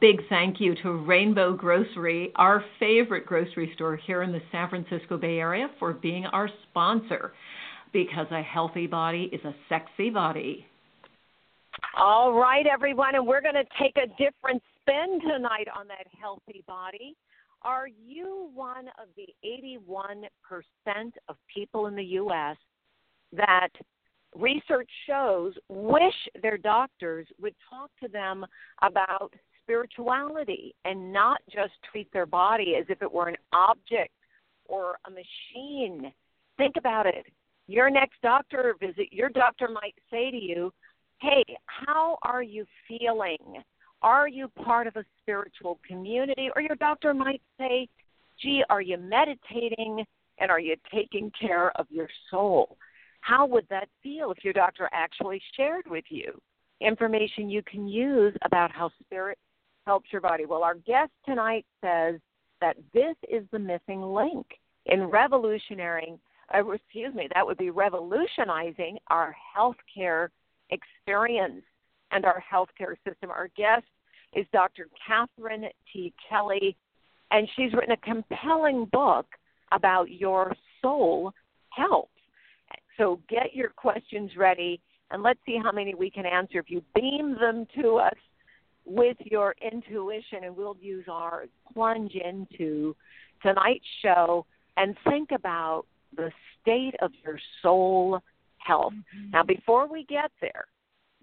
Big thank you to Rainbow Grocery, our favorite grocery store here in the San Francisco Bay Area, for being our sponsor because a healthy body is a sexy body. All right, everyone, and we're going to take a different spin tonight on that healthy body. Are you one of the 81% of people in the U.S. that research shows wish their doctors would talk to them about spirituality and not just treat their body as if it were an object or a machine. Think about it. Your next doctor visit, your doctor might say to you, Hey, how are you feeling? Are you part of a spiritual community? Or your doctor might say, Gee, are you meditating and are you taking care of your soul? How would that feel if your doctor actually shared with you information you can use about how spirit helps your body. Well, our guest tonight says that this is the missing link in revolutionary, uh, excuse me, that would be revolutionizing our healthcare experience and our healthcare system. Our guest is Dr. Katherine T. Kelly, and she's written a compelling book about your soul health. So get your questions ready, and let's see how many we can answer. If you beam them to us with your intuition, and we'll use our plunge into tonight's show and think about the state of your soul health. Mm-hmm. Now, before we get there,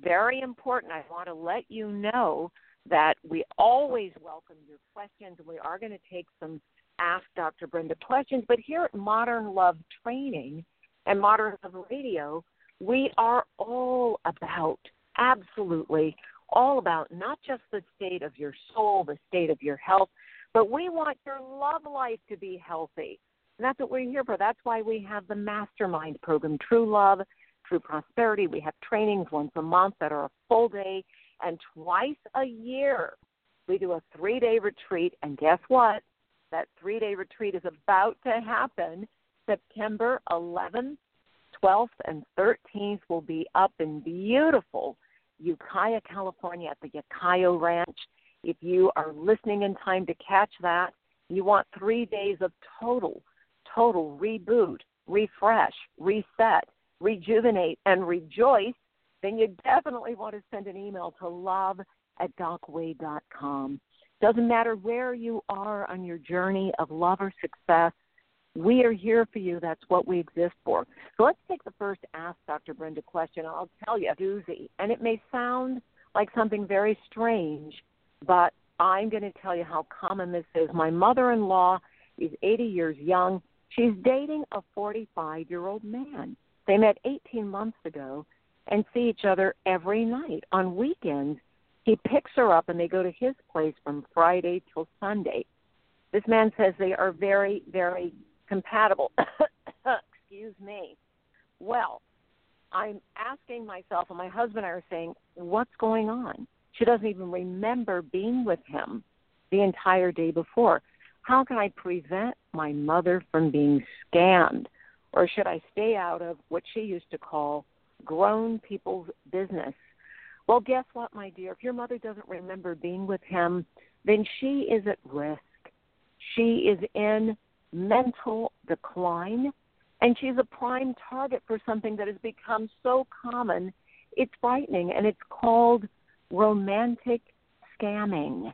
very important, I want to let you know that we always welcome your questions. And we are going to take some Ask Dr. Brenda questions, but here at Modern Love Training and Modern Love Radio, we are all about absolutely all about not just the state of your soul, the state of your health, but we want your love life to be healthy. And that's what we're here for. That's why we have the mastermind program, True Love, True Prosperity. We have trainings once a month that are a full day, and twice a year we do a three day retreat. And guess what? That three day retreat is about to happen September 11th, 12th, and 13th will be up in beautiful Ukiah, California at the Ukiah Ranch. If you are listening in time to catch that, you want three days of total, total reboot, refresh, reset, rejuvenate, and rejoice, then you definitely want to send an email to love at docwade.com. Doesn't matter where you are on your journey of love or success, we are here for you. That's what we exist for. So let's take the first Ask Dr. Brenda question. I'll tell you, doozy. And it may sound like something very strange, but I'm going to tell you how common this is. My mother in law is 80 years young. She's dating a 45 year old man. They met 18 months ago and see each other every night. On weekends, he picks her up and they go to his place from Friday till Sunday. This man says they are very, very compatible. Excuse me. Well, I'm asking myself, and my husband and I are saying, what's going on? She doesn't even remember being with him the entire day before. How can I prevent my mother from being scammed? Or should I stay out of what she used to call grown people's business? Well, guess what, my dear? If your mother doesn't remember being with him, then she is at risk. She is in mental decline, and she's a prime target for something that has become so common, it's frightening, and it's called romantic scamming,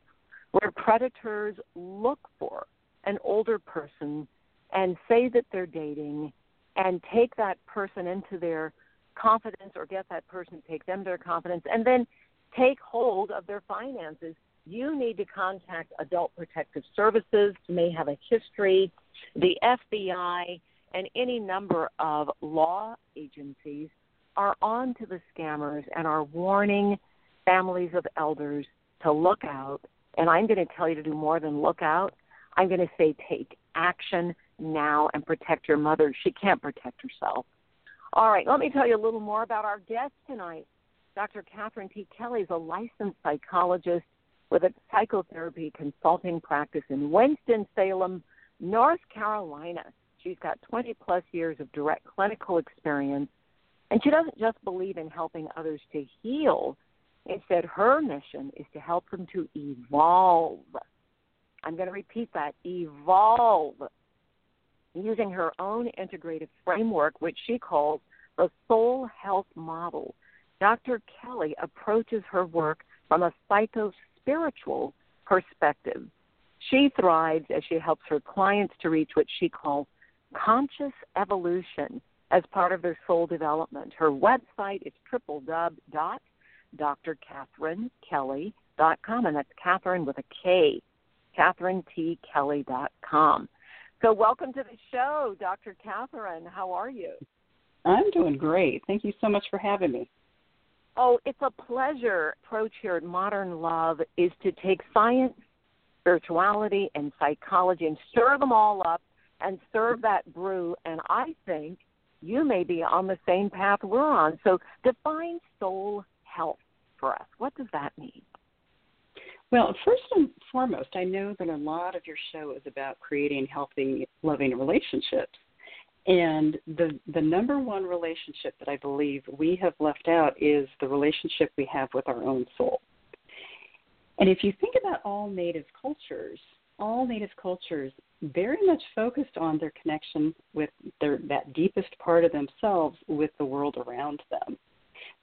where predators look for an older person and say that they're dating and take that person into their confidence or get that person to take them to their confidence and then take hold of their finances you need to contact Adult Protective Services. May have a history, the FBI, and any number of law agencies are on to the scammers and are warning families of elders to look out. And I'm going to tell you to do more than look out. I'm going to say take action now and protect your mother. She can't protect herself. All right, let me tell you a little more about our guest tonight. Dr. Katherine T. Kelly is a licensed psychologist with a psychotherapy consulting practice in Winston-Salem, North Carolina. She's got 20 plus years of direct clinical experience, and she doesn't just believe in helping others to heal. Instead, her mission is to help them to evolve. I'm going to repeat that evolve using her own integrative framework, which she calls the Soul Health Model. Dr. Kelly approaches her work from a psycho spiritual perspective. She thrives as she helps her clients to reach what she calls conscious evolution as part of their soul development. Her website is www.drkatherinekelly.com, and that's Katherine with a K, katherinetkelly.com. So, welcome to the show, Dr. Katherine. How are you? I'm doing great. Thank you so much for having me. Oh, it's a pleasure. Approach here at Modern Love is to take science, spirituality, and psychology and stir them all up and serve that brew. And I think you may be on the same path we're on. So define soul health for us. What does that mean? Well, first and foremost, I know that a lot of your show is about creating healthy, loving relationships. And the the number one relationship that I believe we have left out is the relationship we have with our own soul. And if you think about all native cultures, all native cultures very much focused on their connection with their that deepest part of themselves with the world around them.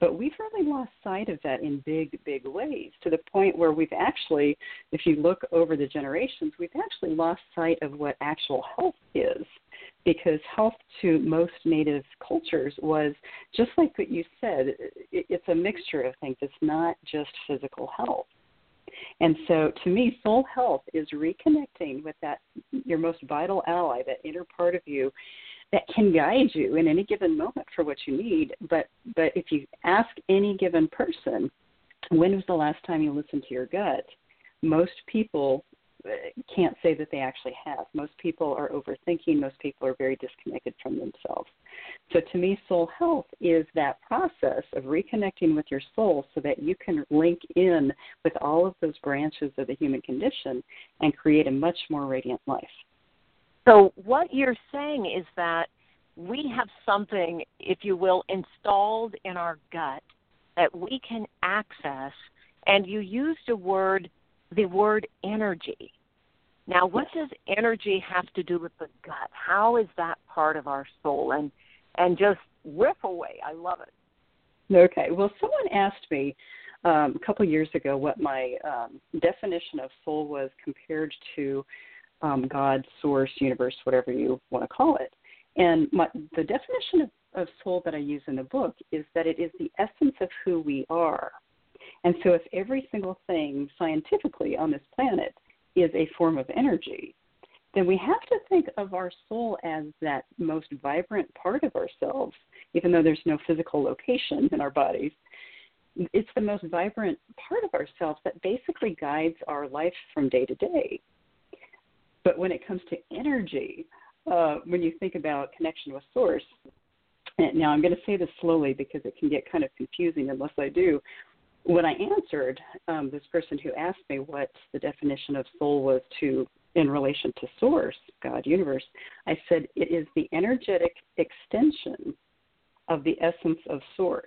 But we've really lost sight of that in big, big ways to the point where we've actually, if you look over the generations, we've actually lost sight of what actual health is because health to most native cultures was just like what you said it's a mixture of things. It's not just physical health. And so to me soul health is reconnecting with that your most vital ally that inner part of you that can guide you in any given moment for what you need. But but if you ask any given person when was the last time you listened to your gut? Most people can't say that they actually have. Most people are overthinking, most people are very disconnected from themselves. So, to me, soul health is that process of reconnecting with your soul so that you can link in with all of those branches of the human condition and create a much more radiant life. So, what you're saying is that we have something, if you will, installed in our gut that we can access, and you used a word the word energy. Now, what does energy have to do with the gut? How is that part of our soul? And and just riff away. I love it. Okay. Well, someone asked me um, a couple years ago what my um, definition of soul was compared to um, God, source, universe, whatever you want to call it. And my, the definition of, of soul that I use in the book is that it is the essence of who we are. And so, if every single thing scientifically on this planet is a form of energy, then we have to think of our soul as that most vibrant part of ourselves, even though there's no physical location in our bodies. It's the most vibrant part of ourselves that basically guides our life from day to day. But when it comes to energy, uh, when you think about connection with source, now I'm going to say this slowly because it can get kind of confusing unless I do when I answered um, this person who asked me what the definition of soul was to in relation to source, God, universe, I said it is the energetic extension of the essence of source.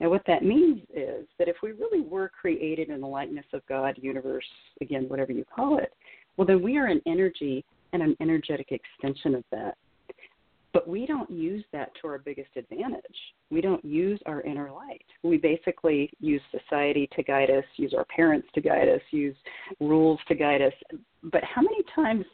Now, what that means is that if we really were created in the likeness of God, universe, again, whatever you call it, well, then we are an energy and an energetic extension of that. But we don't use that to our biggest advantage. We don't use our inner light. We basically use society to guide us, use our parents to guide us, use rules to guide us. But how many times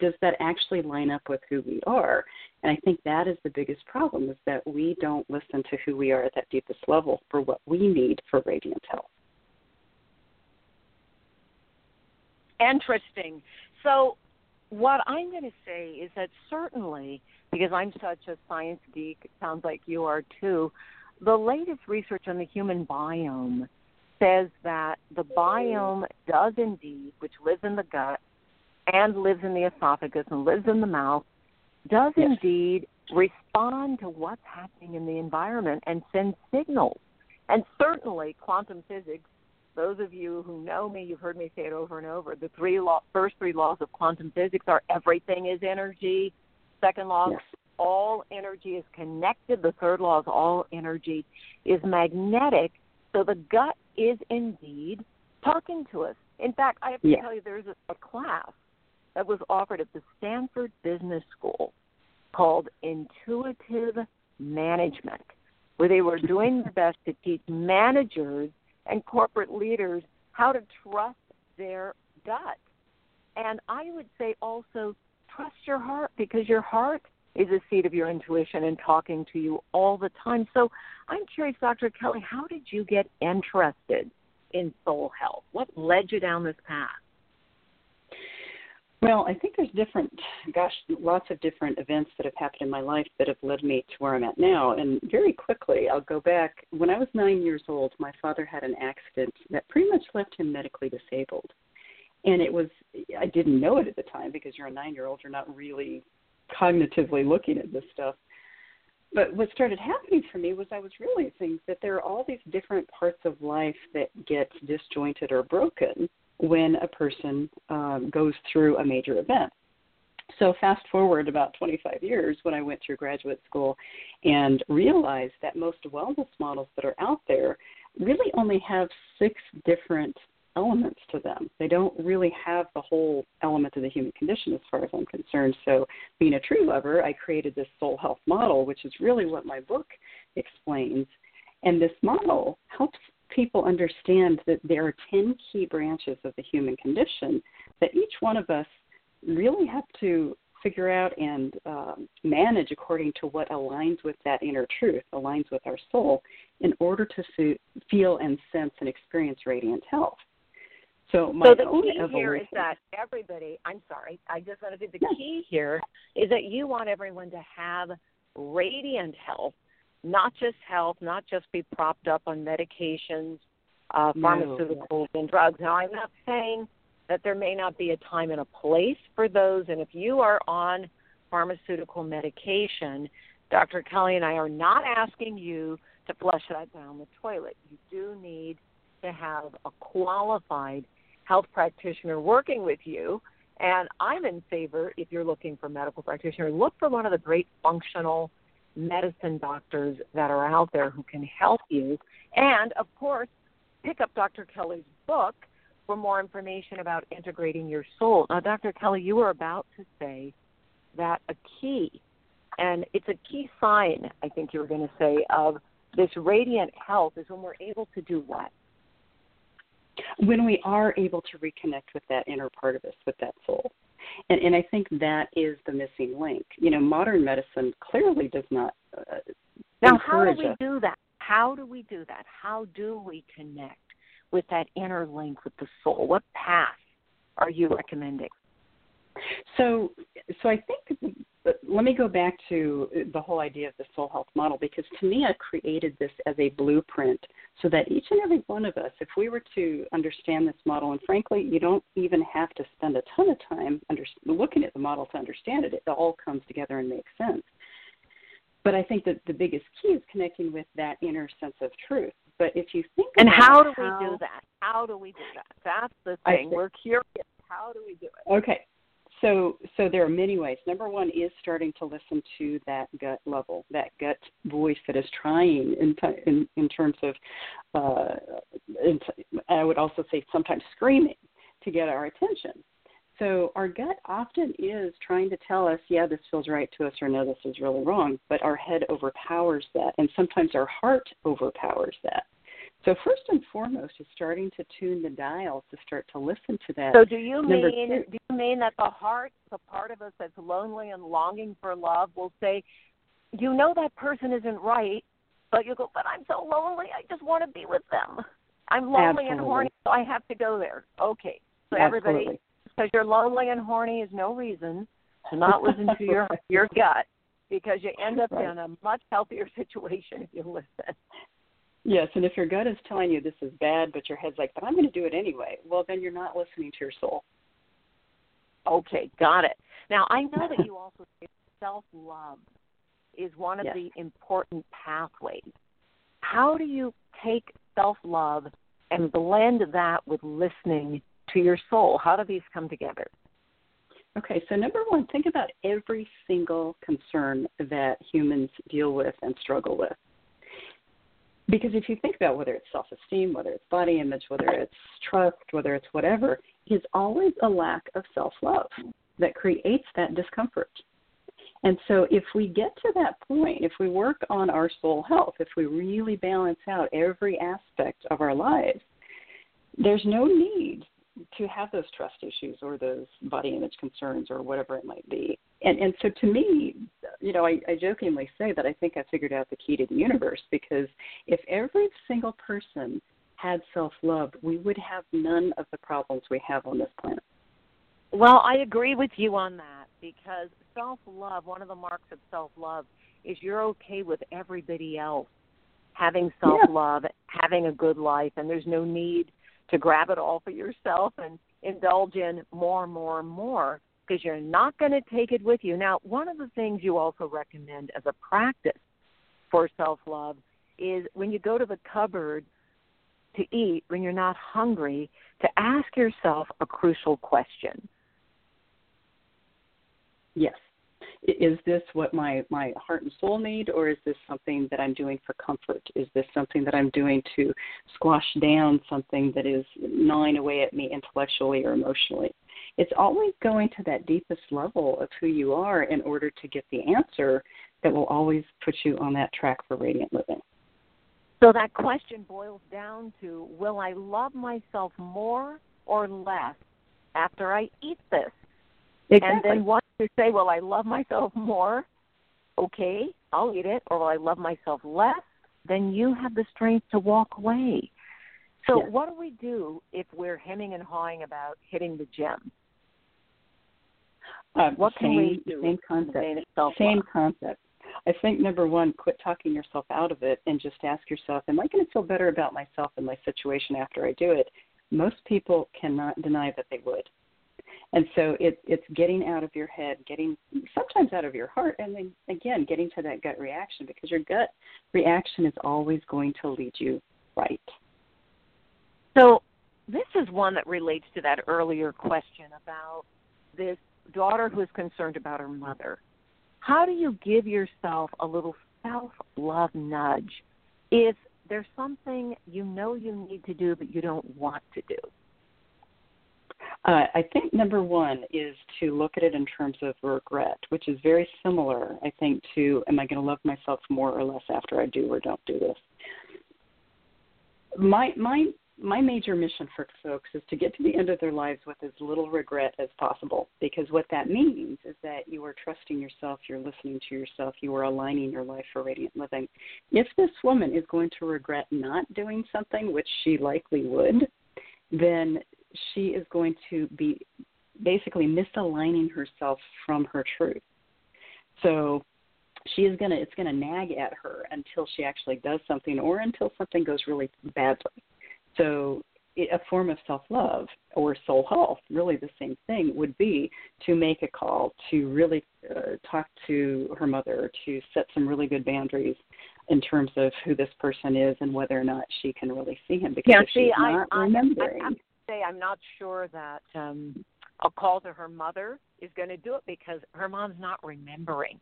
does that actually line up with who we are? And I think that is the biggest problem is that we don't listen to who we are at that deepest level for what we need for radiant health. Interesting. So what I'm going to say is that certainly, because I'm such a science geek, it sounds like you are too, the latest research on the human biome says that the biome does indeed, which lives in the gut and lives in the esophagus and lives in the mouth, does yes. indeed respond to what's happening in the environment and send signals. And certainly, quantum physics those of you who know me, you've heard me say it over and over. The three law, first three laws of quantum physics are everything is energy. Second law, yes. all energy is connected. The third law is all energy is magnetic. So the gut is indeed talking to us. In fact, I have to yes. tell you, there's a, a class that was offered at the Stanford Business School called Intuitive Management, where they were doing their best to teach managers and corporate leaders how to trust their gut. And I would say also trust your heart because your heart is a seat of your intuition and talking to you all the time. So I'm curious, Dr. Kelly, how did you get interested in soul health? What led you down this path? Well, I think there's different, gosh, lots of different events that have happened in my life that have led me to where I'm at now. And very quickly, I'll go back. When I was nine years old, my father had an accident that pretty much left him medically disabled. And it was, I didn't know it at the time because you're a nine year old, you're not really cognitively looking at this stuff. But what started happening for me was I was realizing that there are all these different parts of life that get disjointed or broken when a person um, goes through a major event. So, fast forward about 25 years when I went through graduate school and realized that most wellness models that are out there really only have six different elements to them. They don't really have the whole element of the human condition as far as I'm concerned. So, being a true lover, I created this soul health model, which is really what my book explains. And this model helps people understand that there are 10 key branches of the human condition that each one of us really have to figure out and um, manage according to what aligns with that inner truth, aligns with our soul, in order to feel and sense and experience radiant health. So, so the key evolution, here is that everybody, I'm sorry, I just want to say the yeah. key here is that you want everyone to have radiant health not just health, not just be propped up on medications, uh, pharmaceuticals, no. and drugs. Now, I'm not saying that there may not be a time and a place for those. And if you are on pharmaceutical medication, Dr. Kelly and I are not asking you to flush that down the toilet. You do need to have a qualified health practitioner working with you. And I'm in favor, if you're looking for a medical practitioner, look for one of the great functional medicine doctors that are out there who can help you. And of course, pick up Dr. Kelly's book for more information about integrating your soul. Now, Dr. Kelly, you were about to say that a key, and it's a key sign, I think you were going to say, of this radiant health is when we're able to do what? When we are able to reconnect with that inner part of us, with that soul. And, and I think that is the missing link. You know, modern medicine clearly does not. Uh, now, how do we us. do that? How do we do that? How do we connect with that inner link with the soul? What path are you recommending? So, so I think let me go back to uh, the whole idea of the soul health model because I created this as a blueprint so that each and every one of us, if we were to understand this model, and frankly, you don't even have to spend a ton of time under, looking at the model to understand it, it all comes together and makes sense. But I think that the biggest key is connecting with that inner sense of truth. But if you think and how do how, we do that? How do we do that? That's the thing. We're curious. How do we do it? Okay, so so there are many ways. Number one is starting to listen to that gut level that gut voice that is trying in in, in terms of uh, in, i would also say sometimes screaming to get our attention. So our gut often is trying to tell us yeah this feels right to us or no this is really wrong but our head overpowers that and sometimes our heart overpowers that so first and foremost is starting to tune the dials to start to listen to that. So do you Number mean two, do you mean that the heart, the part of us that's lonely and longing for love, will say, you know that person isn't right, but you go, but I'm so lonely, I just want to be with them. I'm lonely Absolutely. and horny, so I have to go there. Okay, so Absolutely. everybody because you're lonely and horny is no reason to not listen to your your gut because you end up Right. in a much healthier situation if you listen. Yes, and if your gut is telling you this is bad, but your head's like, but I'm going to do it anyway, well, then you're not listening to your soul. Okay, got it. Now I know that you also say self love is one of Yes. the important pathways. How do you take self love and blend that with listening to your soul? How do these come together? Okay, so number one, think about every single concern that humans deal with and struggle with. Because if you think about whether it's self esteem, whether it's body image, whether it's trust, whether it's whatever, it's always a lack of self love that creates that discomfort. And so if we get to that point, if we work on our soul health, if we really balance out every aspect of our lives, there's no need to have those trust issues or those body image concerns or whatever it might be. And and so to me, you know, I, I jokingly say that I think I figured out the key to the universe because if every single person had self love, we would have none of the problems we have on this planet. Well, I agree with you on that because self love, one of the marks of self love is you're okay with everybody else having self love, having a good life, and there's no need to grab it all for yourself and indulge in more, and more, and more because you're not going to take it with you. Now, one of the things you also recommend as a practice for self love is when you go to the cupboard to eat, when you're not hungry, to ask yourself a crucial question. Yes. Is this what my, my heart and soul need, or is this something that I'm doing for comfort? Is this something that I'm doing to squash down something that is gnawing away at me intellectually or emotionally? It's always going to that deepest level of who you are in order to get the answer that will always put you on that track for radiant living. So that question boils down to will I love myself more or less after I eat this? And then once you say, well, I love myself more? Okay, I'll eat it. Or will I love myself less? Then you have the strength to walk away. So, Yes. what do we do if we're hemming and hawing about hitting the gym? Uh, What can same, we do Same concept. vein of self-love? Same concept. I think number one, quit talking yourself out of it and just ask yourself, Am I going to feel better about myself and my situation after I do it? Most people cannot deny that they would. And so it, it's getting out of your head, getting sometimes out of your heart, and then again, getting to that gut reaction because your gut reaction is always going to lead you right. So this is one that relates to that earlier question about this daughter who is concerned about her mother. How do you give yourself a little self love nudge if there's something you know you need to do but you don't want to do? Uh, I think number one is to look at it in terms of regret, which is very similar, I think, to am I going to love myself more or less after I do or don't do this. My my my major mission for folks is to get to the end of their lives with as little regret as possible, because what that means is that you are trusting yourself, you're listening to yourself, you are aligning your life for radiant living. If this woman is going to regret not doing something, which she likely would, then she is going to be basically misaligning herself from her truth. So she is going to it's going to nag at her until she actually does something or until something goes really badly. So it, a form of self-love or soul health, really the same thing, would be to make a call, to really uh, talk to her mother, to set some really good boundaries in terms of who this person is and whether or not she can really see him. Because Yeah, see, she's I- not I- I- remembering, I- say I'm not sure that um, a call to her mother is going to do it because her mom's not remembering.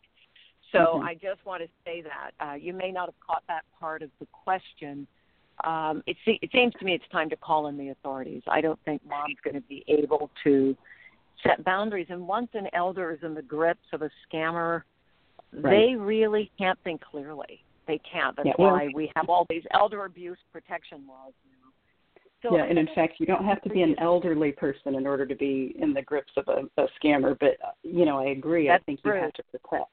So Mhm. I just want to say that uh, you may not have caught that part of the question. Um, it, se- it seems to me it's time to call in the authorities. I don't think mom's going to be able to set boundaries. And once an elder is in the grips of a scammer, Right. they really can't think clearly. They can't. That's Yeah, well- why we have all these elder abuse protection laws. So yeah, and in fact, you don't have to be an elderly person in order to be in the grips of a, a scammer. But you know, I agree. That's I think true. you have to protect.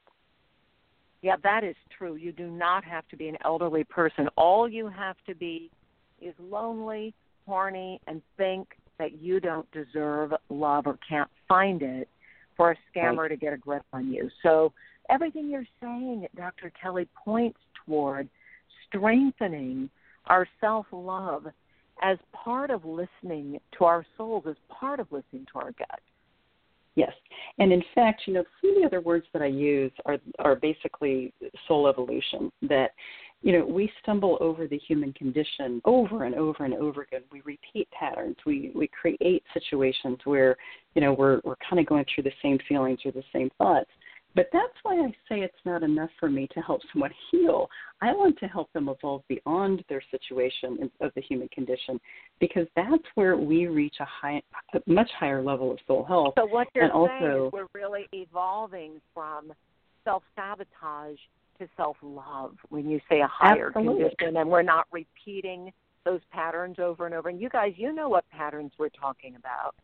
Yeah, that is true. You do not have to be an elderly person. All you have to be is lonely, horny, and think that you don't deserve love or can't find it for a scammer right. to get a grip on you. So everything you're saying, Dr. Kelly, points toward strengthening our self love as part of listening to our souls, as part of listening to our gut. Yes, and in fact, you know, some of the other words that I use are are basically soul evolution. That you know, we stumble over the human condition over and over and over again. We repeat patterns. We we create situations where, you know, we're we're kind of going through the same feelings or the same thoughts. But that's why I say it's not enough for me to help someone heal. I want to help them evolve beyond their situation of the human condition because that's where we reach a high, a much higher level of soul health. So what you're and saying also, is we're really evolving from self sabotage to self love when you say a higher absolutely. condition, and we're not repeating those patterns over and over. And you guys, you know what patterns we're talking about.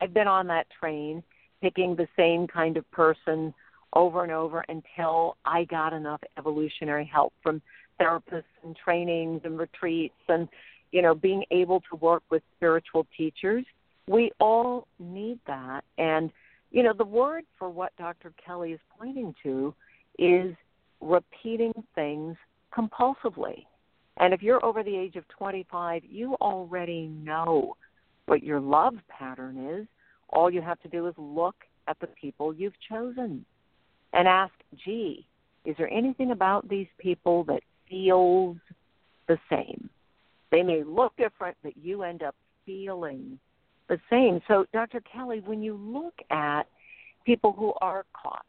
I've been on that train, picking the same kind of person over and over until I got enough evolutionary help from therapists and trainings and retreats and you know being able to work with spiritual teachers. We all need that. And you know the word for what Dr. Kelly is pointing to is repeating things compulsively. And if you're over the age of 25 you already know what your love pattern is. All you have to do is look at the people you've chosen and ask, gee, is there anything about these people that feels the same? They may look different, but you end up feeling the same. So, Dr. Kelly, when you look at people who are caught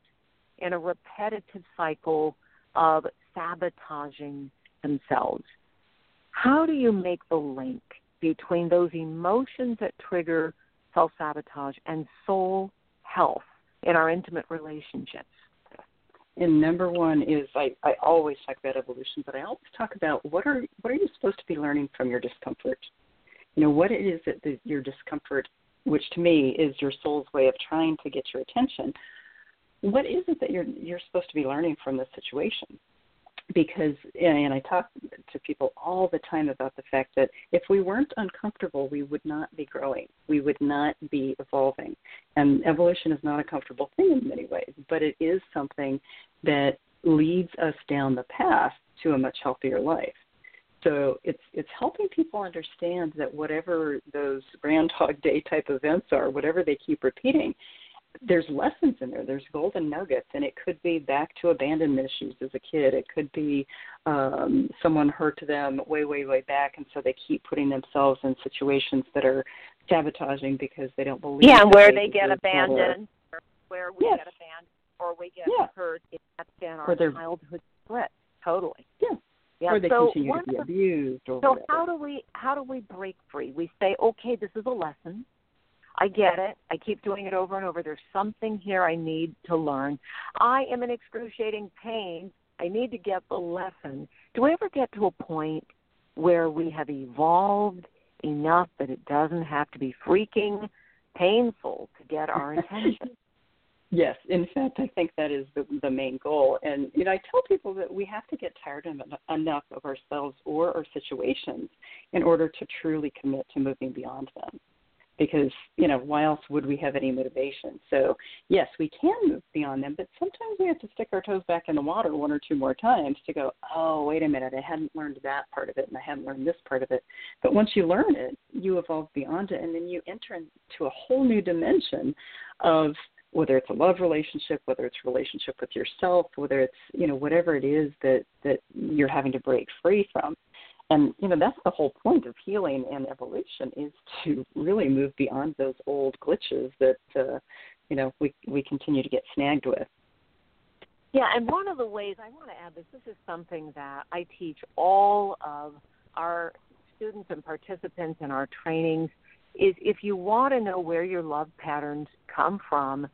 in a repetitive cycle of sabotaging themselves, how do you make the link between those emotions that trigger self sabotage and soul health in our intimate relationships? And number one is I, I always talk about evolution, but I always talk about what are what are you supposed to be learning from your discomfort? You know, what it is that your discomfort, which to me is your soul's way of trying to get your attention. What is it that you're you're supposed to be learning from this situation? Because and I talk to people all the time about the fact that if we weren't uncomfortable, we would not be growing. We would not be evolving. And evolution is not a comfortable thing in many ways, but it is something that leads us down the path to a much healthier life. So it's it's helping people understand that whatever those Groundhog Day type events are, whatever they keep repeating, there's lessons in there. There's golden nuggets, and it could be back to abandonment issues as a kid. It could be um, someone hurt them way, way, way back, and so they keep putting themselves in situations that are sabotaging because they don't believe. Yeah, where they, they get abandoned, or where we yes. get abandoned, or we get yeah. hurt. That's been our childhood split. Totally. Yeah. Yeah. Or they so continue to be the, abused. Or so whatever. how do we how do we break free? We say, okay, this is a lesson I get it. I keep doing it over and over. There's something here I need to learn. I am in excruciating pain. I need to get the lesson. Do we ever get to a point where we have evolved enough that it doesn't have to be freaking painful to get our attention? Yes, in fact, I think that is the, the main goal. And you know, I tell people that we have to get tired of, enough of ourselves or our situations in order to truly commit to moving beyond them because you know why else would we have any motivation? So yes we can move beyond them but sometimes we have to stick our toes back in the water one or two more times to go oh wait a minute i hadn't learned that part of it and i hadn't learned this part of it. But once you learn it you evolve beyond it and then you enter into a whole new dimension of whether it's a love relationship whether it's relationship with yourself whether it's you know whatever it is that that you're having to break free from and you know that's the whole point of healing and evolution is to really move beyond those old glitches that uh, you know we we continue to get snagged with. Yeah and one of the ways i want to add this this is something that i teach all of our students and participants in our trainings is if you want to know where your love patterns come from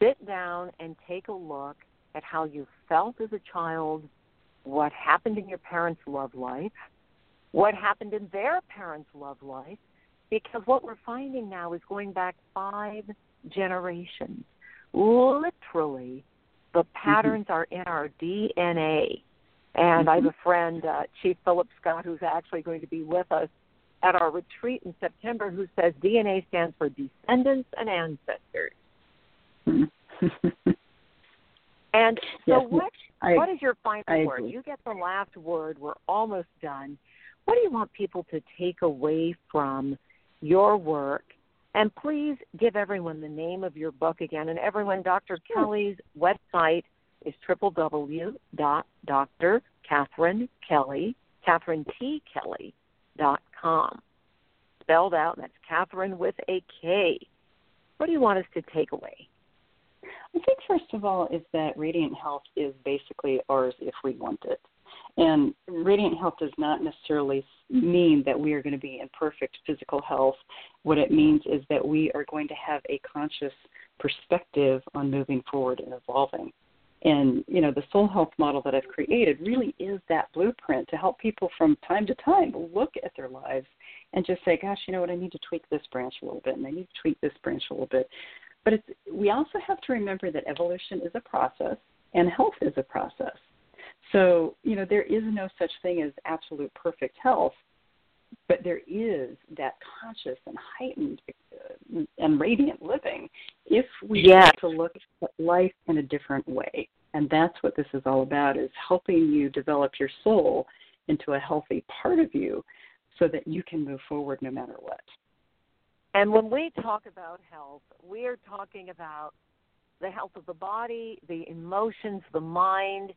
sit down and take a look at how you felt as a child what happened in your parents' love life, what happened in their parents' love life, because what we're finding now is going back five generations. Literally, the mm-hmm. patterns mm-hmm. are in our DNA. And mm-hmm. I have a friend, uh, Chief Philip Scott, who's actually going to be with us at our retreat in September who says DNA stands for descendants and ancestors. and so, yes, what I, what is your final I word? agree. You get the last word. We're almost done. What do you want people to take away from your work? And please give everyone the name of your book again. And everyone, Dr. Kelly's website is www.drkatherine Katherine T. Kelly.com. Spelled out, and that's Katherine with a K. What do you want us to take away? I think first of all is that radiant health is basically ours if we want it. And radiant health does not necessarily mm-hmm. mean that we are going to be in perfect physical health. What it means is that we are going to have a conscious perspective on moving forward and evolving. And, you know, the soul health model that I've created really is that blueprint to help people from time to time look at their lives and just say, gosh, you know what, I need to tweak this branch a little bit and I need to tweak this branch a little bit. But it's, we also have to remember that evolution is a process and health is a process. So, you know, there is no such thing as absolute perfect health, but there is that conscious and heightened uh, and radiant living if we Yes. start to look at life in a different way. And that's what this is all about is helping you develop your soul into a healthy part of you so that you can move forward no matter what. And when we talk about health, we are talking about the health of the body, the emotions, the mind,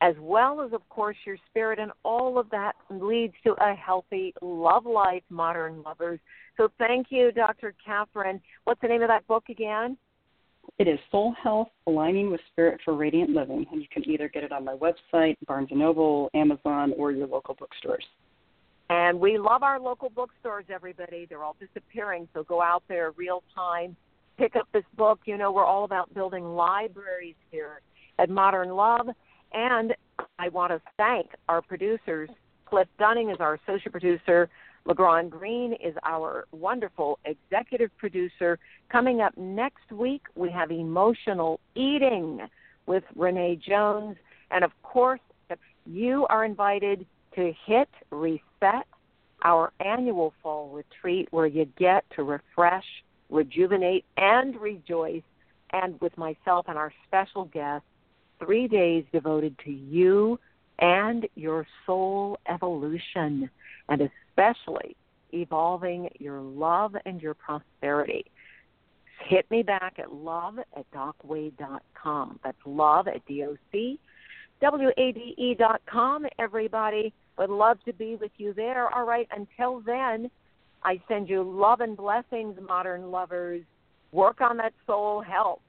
as well as, of course, your spirit. And all of that leads to a healthy love life, modern lovers. So thank you, Dr. Katherine. What's the name of that book again? It is Soul Health Aligning with Spirit for Radiant Living, and you can either get it on my website, Barnes & Noble, Amazon, or your local bookstores. And we love our local bookstores, everybody. They're all disappearing, so go out there real time. Pick up this book. You know, we're all about building libraries here at Modern Love. And I want to thank our producers. Cliff Dunning is our associate producer. LeGrand Green is our wonderful executive producer. Coming up next week, we have Emotional Eating with Renee Jones. And of course, you are invited to hit reset our annual fall retreat where you get to refresh, rejuvenate, and rejoice. And with myself and our special guest, three days devoted to you and your soul evolution, and especially evolving your love and your prosperity. Hit me back at love at docwade.com. That's love at D-O-C W-A-D-E dot com, everybody. Would love to be with you there. All right, until then, I send you love and blessings, modern lovers. Work on that soul health.